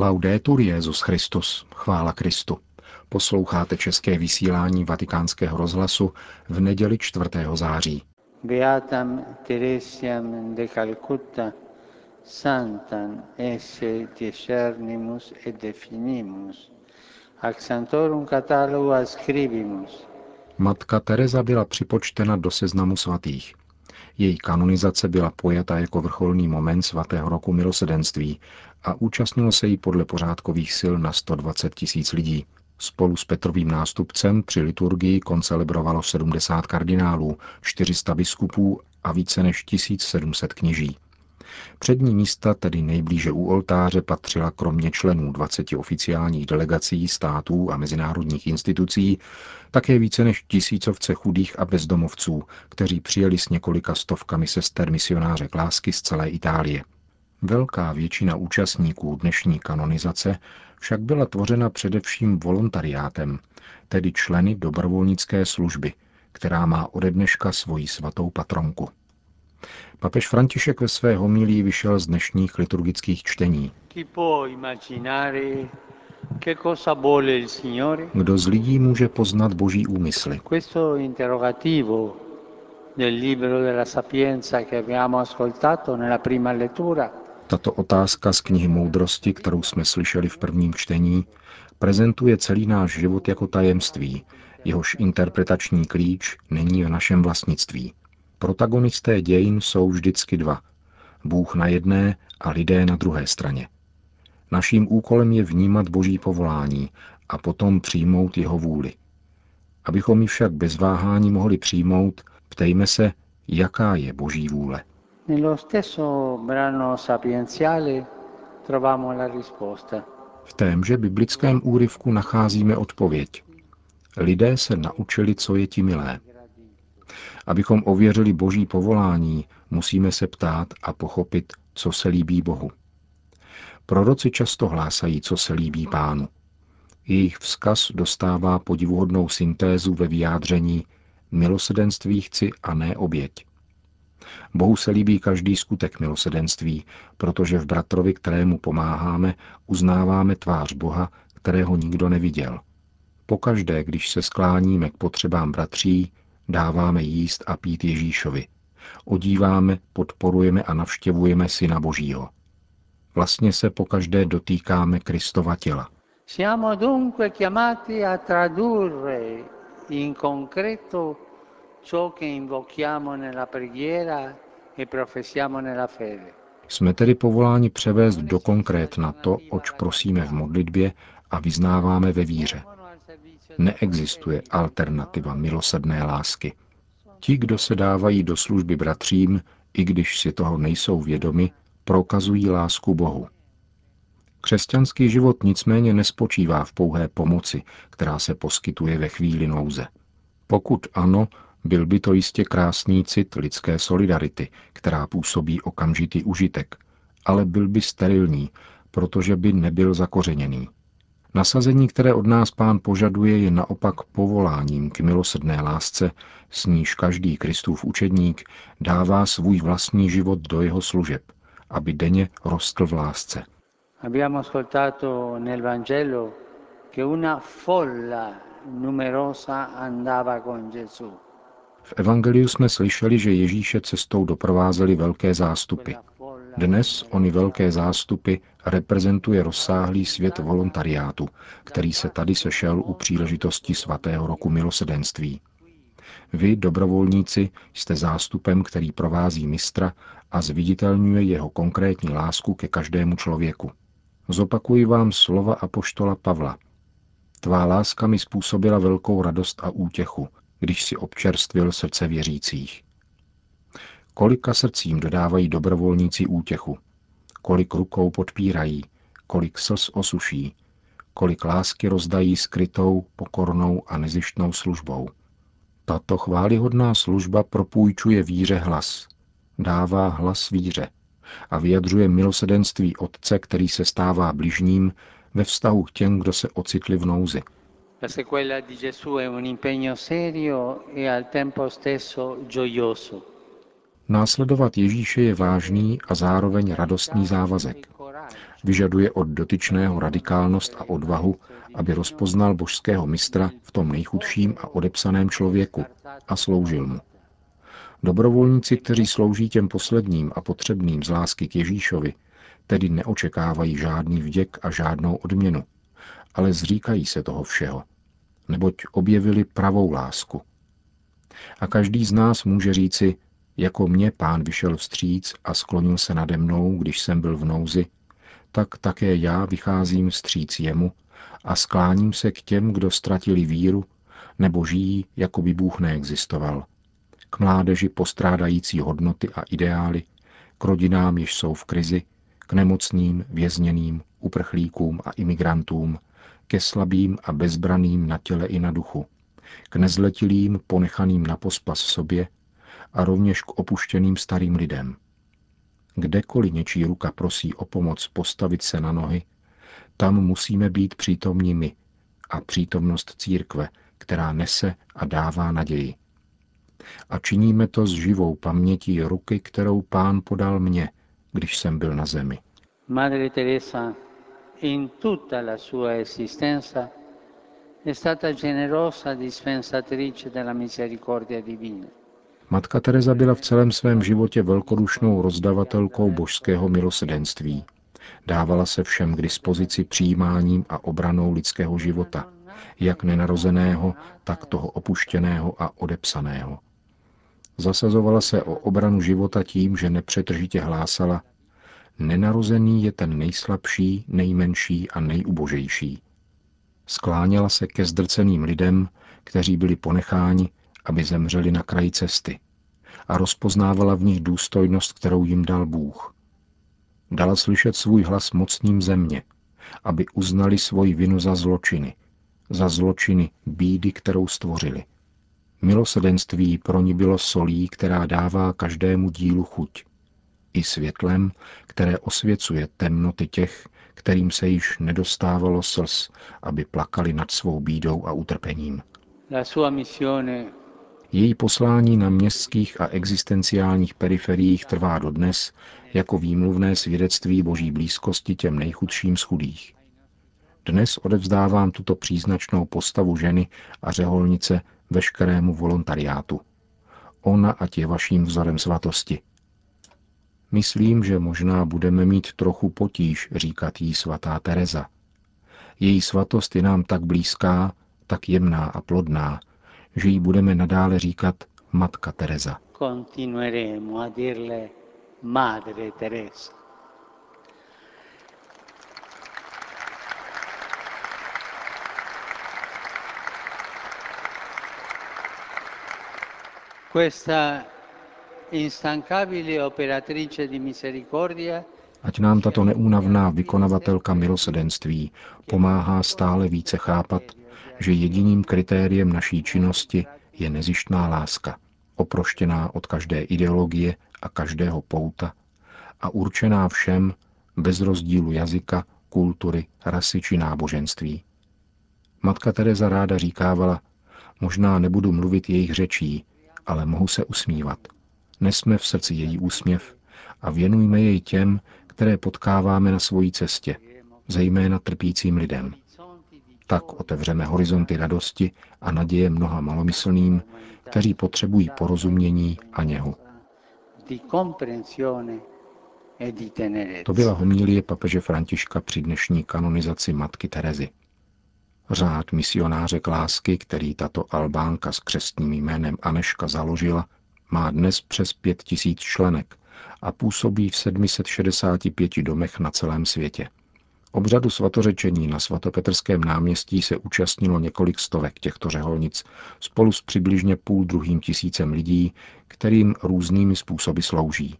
Laudetur Jezus Christus, chvála Kristu. Posloucháte české vysílání Vatikánského rozhlasu v neděli 4. září. Beatam Teresiam de Calcutta, santam esse discernimus et definimus, ac santorum catalogu ascribimus. Matka Teresa byla připočtena do seznamu svatých. Její kanonizace byla pojata jako vrcholný moment svatého roku milosedenství a účastnilo se jí podle pořádkových sil na 120 tisíc lidí. Spolu s Petrovým nástupcem při liturgii koncelebrovalo 70 kardinálů, 400 biskupů a více než 1700 kněží. Přední místa, tedy nejblíže u oltáře, patřila kromě členů 20 oficiálních delegací států a mezinárodních institucí také více než tisícovce chudých a bezdomovců, kteří přijeli s několika stovkami sester misionáře lásky z celé Itálie. Velká většina účastníků dnešní kanonizace však byla tvořena především volontariátem, tedy členy dobrovolnické služby, která má ode dneška svoji svatou patronku. Papež František ve své homilí vyšel z dnešních liturgických čtení. Kdo z lidí může poznat boží úmysly? Tato otázka z knihy Moudrosti, kterou jsme slyšeli v prvním čtení, prezentuje celý náš život jako tajemství, jehož interpretační klíč není v našem vlastnictví. Protagonisté dějin jsou vždycky dva. Bůh na jedné a lidé na druhé straně. Naším úkolem je vnímat boží povolání a potom přijmout jeho vůli. Abychom ji však bez váhání mohli přijmout, ptejme se, jaká je boží vůle. V témže biblickém úryvku nacházíme odpověď. Lidé se naučili, co je ti milé. Abychom ověřili boží povolání, musíme se ptát a pochopit, co se líbí Bohu. Proroci často hlásají, co se líbí pánu. Jejich vzkaz dostává podivuhodnou syntézu ve vyjádření milosedenství chci a ne oběť. Bohu se líbí každý skutek milosedenství, protože v bratrovi, kterému pomáháme, uznáváme tvář Boha, kterého nikdo neviděl. Pokaždé, když se skláníme k potřebám bratří, dáváme jíst a pít Ježíšovi. Odíváme, podporujeme a navštěvujeme Syna Božího. Vlastně se pokaždé dotýkáme Kristova těla. Siamo dunque chiamati a tradurre in concreto ciò che invochiamo nella preghiera e professiamo nella fede. Jsme tedy povoláni převést do konkrétna to, oč prosíme v modlitbě a vyznáváme ve víře. Neexistuje alternativa milosrdné lásky. Ti, kdo se dávají do služby bratřím, i když si toho nejsou vědomi, prokazují lásku Bohu. Křesťanský život nicméně nespočívá v pouhé pomoci, která se poskytuje ve chvíli nouze. Pokud ano, byl by to jistě krásný cit lidské solidarity, která působí okamžitý užitek, ale byl by sterilní, protože by nebyl zakořeněný. Nasazení, které od nás pán požaduje, je naopak povoláním k milosrdné lásce, s níž každý Kristův učedník dává svůj vlastní život do jeho služeb, aby denně rostl v lásce. Abbiamo ascoltato nel Vangelo che una folla numerosa andava con Gesù. V Evangeliu jsme slyšeli, že Ježíše cestou doprovázely velké zástupy. Dnes ony velké zástupy reprezentuje rozsáhlý svět volontariátu, který se tady sešel u příležitosti svatého roku milosedenství. Vy, dobrovolníci, jste zástupem, který provází mistra a zviditelňuje jeho konkrétní lásku ke každému člověku. Zopakuji vám slova apoštola Pavla. Tvá láska mi způsobila velkou radost a útěchu, když si občerstvil srdce věřících. Kolika srdcím dodávají dobrovolníci útěchu, kolik rukou podpírají, kolik slz osuší, kolik lásky rozdají skrytou, pokornou a nezištnou službou. Tato chválihodná služba propůjčuje víře hlas, dává hlas víře a vyjadřuje milosedenství Otce, který se stává bližním ve vztahu k těm, kdo se ocitli v nouzi. La di Gesù è un impegno serio e al tempo stesso gioioso. Následovat Ježíše je vážný a zároveň radostný závazek. Vyžaduje od dotyčného radikálnost a odvahu, aby rozpoznal božského mistra v tom nejchudším a odepsaném člověku a sloužil mu. Dobrovolníci, kteří slouží těm posledním a potřebným z lásky k Ježíšovi, tedy neočekávají žádný vděk a žádnou odměnu, ale zříkají se toho všeho, neboť objevili pravou lásku. A každý z nás může říci, jako mě pán vyšel vstříc a sklonil se nade mnou, když jsem byl v nouzi, tak také já vycházím vstříc jemu a skláním se k těm, kdo ztratili víru nebo žijí, jako by Bůh neexistoval. K mládeži postrádající hodnoty a ideály, k rodinám, jež jsou v krizi, k nemocným, vězněným, uprchlíkům a imigrantům, ke slabým a bezbraným na těle i na duchu, k nezletilým ponechaným na pospas sobě a rovněž k opuštěným starým lidem. Kdekoliv něčí ruka prosí o pomoc postavit se na nohy, tam musíme být přítomní my a přítomnost církve, která nese a dává naději. A činíme to s živou pamětí ruky, kterou pán podal mně, když jsem byl na zemi. Madre Teresa in tutta la sua esistenza è stata generosa dispensatrice della misericordia divina. Matka Teresa byla v celém svém životě velkodušnou rozdavatelkou božského milosedenství. Dávala se všem k dispozici přijímáním a obranou lidského života, jak nenarozeného, tak toho opuštěného a odepsaného. Zasazovala se o obranu života tím, že nepřetržitě hlásala, nenarozený je ten nejslabší, nejmenší a nejubožejší. Skláněla se ke zdrceným lidem, kteří byli ponecháni, aby zemřeli na kraji cesty a rozpoznávala v nich důstojnost, kterou jim dal Bůh. Dala slyšet svůj hlas mocným země, aby uznali svoji vinu za zločiny, za zločiny bídy, kterou stvořili. Milosedenství pro ní bylo solí, která dává každému dílu chuť. I světlem, které osvěcuje temnoty těch, kterým se již nedostávalo slz, aby plakali nad svou bídou a utrpením. La sua missione její poslání na městských a existenciálních periferiích trvá dodnes jako výmluvné svědectví boží blízkosti těm nejchudším z chudých. Dnes odevzdávám tuto příznačnou postavu ženy a řeholnice veškerému volontariátu. Ona ať je vaším vzorem svatosti. Myslím, že možná budeme mít trochu potíž, říkat jí svatá Teresa. Její svatost je nám tak blízká, tak jemná a plodná, že jí budeme nadále říkat Matka Teresa. Continueremo a dirle Madre Teresa. Questa instancabile operatrice di misericordia Ať nám tato neúnavná vykonavatelka milosedenství pomáhá stále více chápat, že jediným kritériem naší činnosti je nezištná láska, oproštěná od každé ideologie a každého pouta a určená všem bez rozdílu jazyka, kultury, rasy či náboženství. Matka Teresa ráda říkávala, možná nebudu mluvit jejich řečí, ale mohu se usmívat. Nesme v srdci její úsměv a věnujme jej těm, které potkáváme na svojí cestě, zejména trpícím lidem. Tak otevřeme horizonty radosti a naděje mnoha malomyslným, kteří potřebují porozumění a něhu. To byla homílie papeže Františka při dnešní kanonizaci matky Terezy. Řád misionáře k lásky, který tato Albánka s křestním jménem Aneška založila, má dnes přes pět tisíc členek a působí v 765 domech na celém světě. Obřadu svatořečení na svatopetrském náměstí se účastnilo několik stovek těchto řeholnic spolu s přibližně půl druhým tisícem lidí, kterým různými způsoby slouží.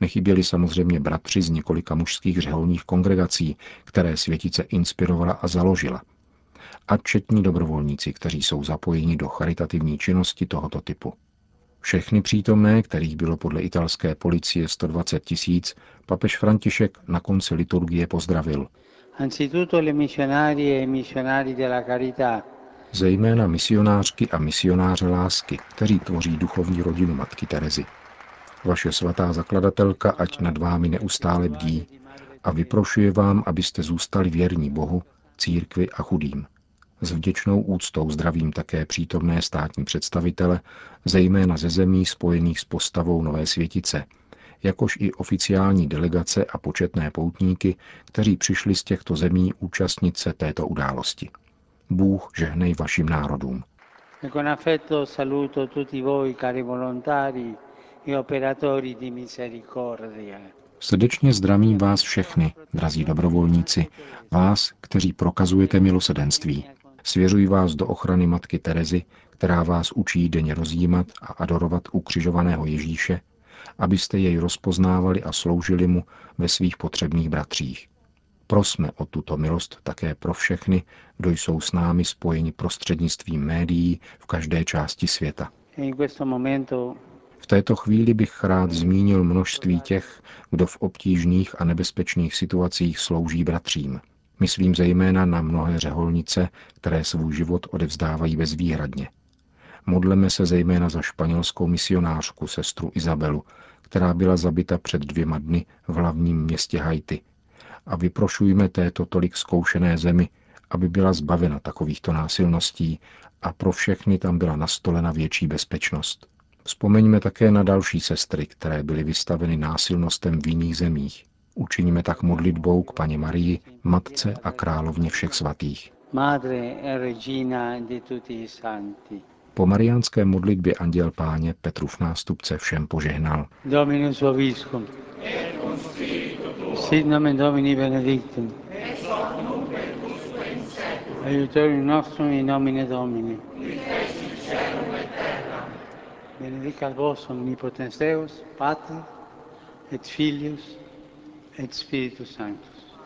Nechyběli samozřejmě bratři z několika mužských řeholních kongregací, které světice inspirovala a založila. A četní dobrovolníci, kteří jsou zapojeni do charitativní činnosti tohoto typu. Všechny přítomné, kterých bylo podle italské policie 120 tisíc, papež František na konci liturgie pozdravil. E Zejména misionářky a misionáře lásky, kteří tvoří duchovní rodinu Matky Terezy. Vaše svatá zakladatelka ať nad vámi neustále bdí a vyprošuje vám, abyste zůstali věrní Bohu, církvi a chudým. S vděčnou úctou zdravím také přítomné státní představitele, zejména ze zemí spojených s postavou Nové světice, jakož i oficiální delegace a početné poutníky, kteří přišli z těchto zemí účastnit se této události. Bůh žehnej vašim národům. E con affetto saluto tutti voi, cari volontari e operatori di misericordia. Srdečně zdravím vás všechny, drazí dobrovolníci, vás, kteří prokazujete milosedenství. Svěřuji vás do ochrany Matky Terezy, která vás učí denně rozjímat a adorovat ukřižovaného Ježíše, abyste jej rozpoznávali a sloužili mu ve svých potřebných bratřích. Prosme o tuto milost také pro všechny, kdo jsou s námi spojeni prostřednictvím médií v každé části světa. V této chvíli bych rád zmínil množství těch, kdo v obtížných a nebezpečných situacích slouží bratřím. Myslím zejména na mnohé řeholnice, které svůj život odevzdávají bezvýhradně. Modleme se zejména za španělskou misionářku sestru Izabelu, která byla zabita před dvěma dny v hlavním městě Haiti. A vyprošujme této tolik zkoušené zemi, aby byla zbavena takovýchto násilností a pro všechny tam byla nastolena větší bezpečnost. Vzpomeňme také na další sestry, které byly vystaveny násilnostem v jiných zemích. Učiníme tak modlitbou k paně Marii, matce a královně všech svatých. E. Po mariánské modlitbě anděl páně Petrův nástupce všem požehnal. Dominus vobiscum. Sit nomen Domini benedictum. Aiutorium nostrum in nomine Domini. Benedicat vos omnipotens Deus, Pater, et Filius, et Spiritus Sanctus.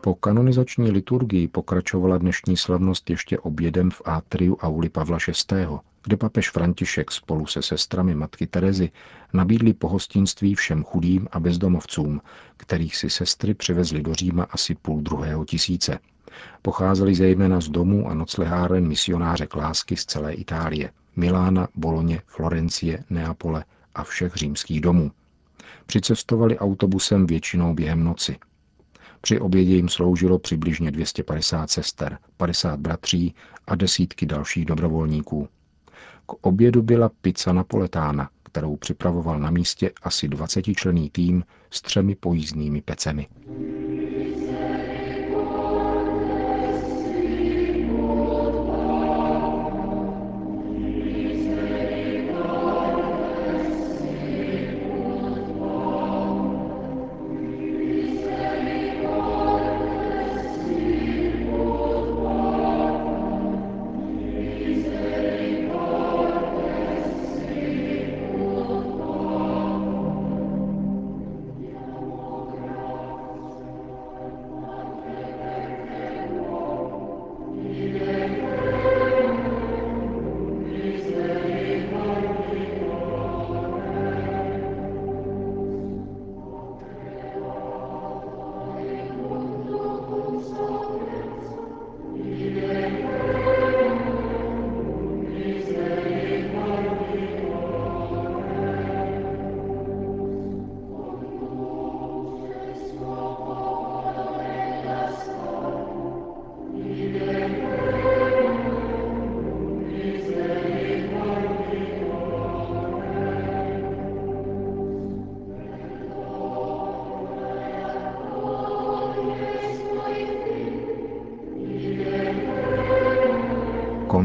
Po kanonizační liturgii pokračovala dnešní slavnost ještě obědem v Atriu Auli Pavla VI., kde papež František spolu se sestrami matky Terezy nabídli pohostinství všem chudým a bezdomovcům, kterých si sestry přivezly do Říma asi půl druhého tisíce. Pocházeli zejména z domů a nocleháren misionáře lásky z celé Itálie, Milána, Boloně, Florencie, Neapole a všech římských domů. Přicestovali autobusem většinou během noci. Při obědě jim sloužilo přibližně 250 sester, 50 bratří a desítky dalších dobrovolníků. K obědu byla pizza napoletána, kterou připravoval na místě asi 20 člený tým s třemi pojízdnými pecemi.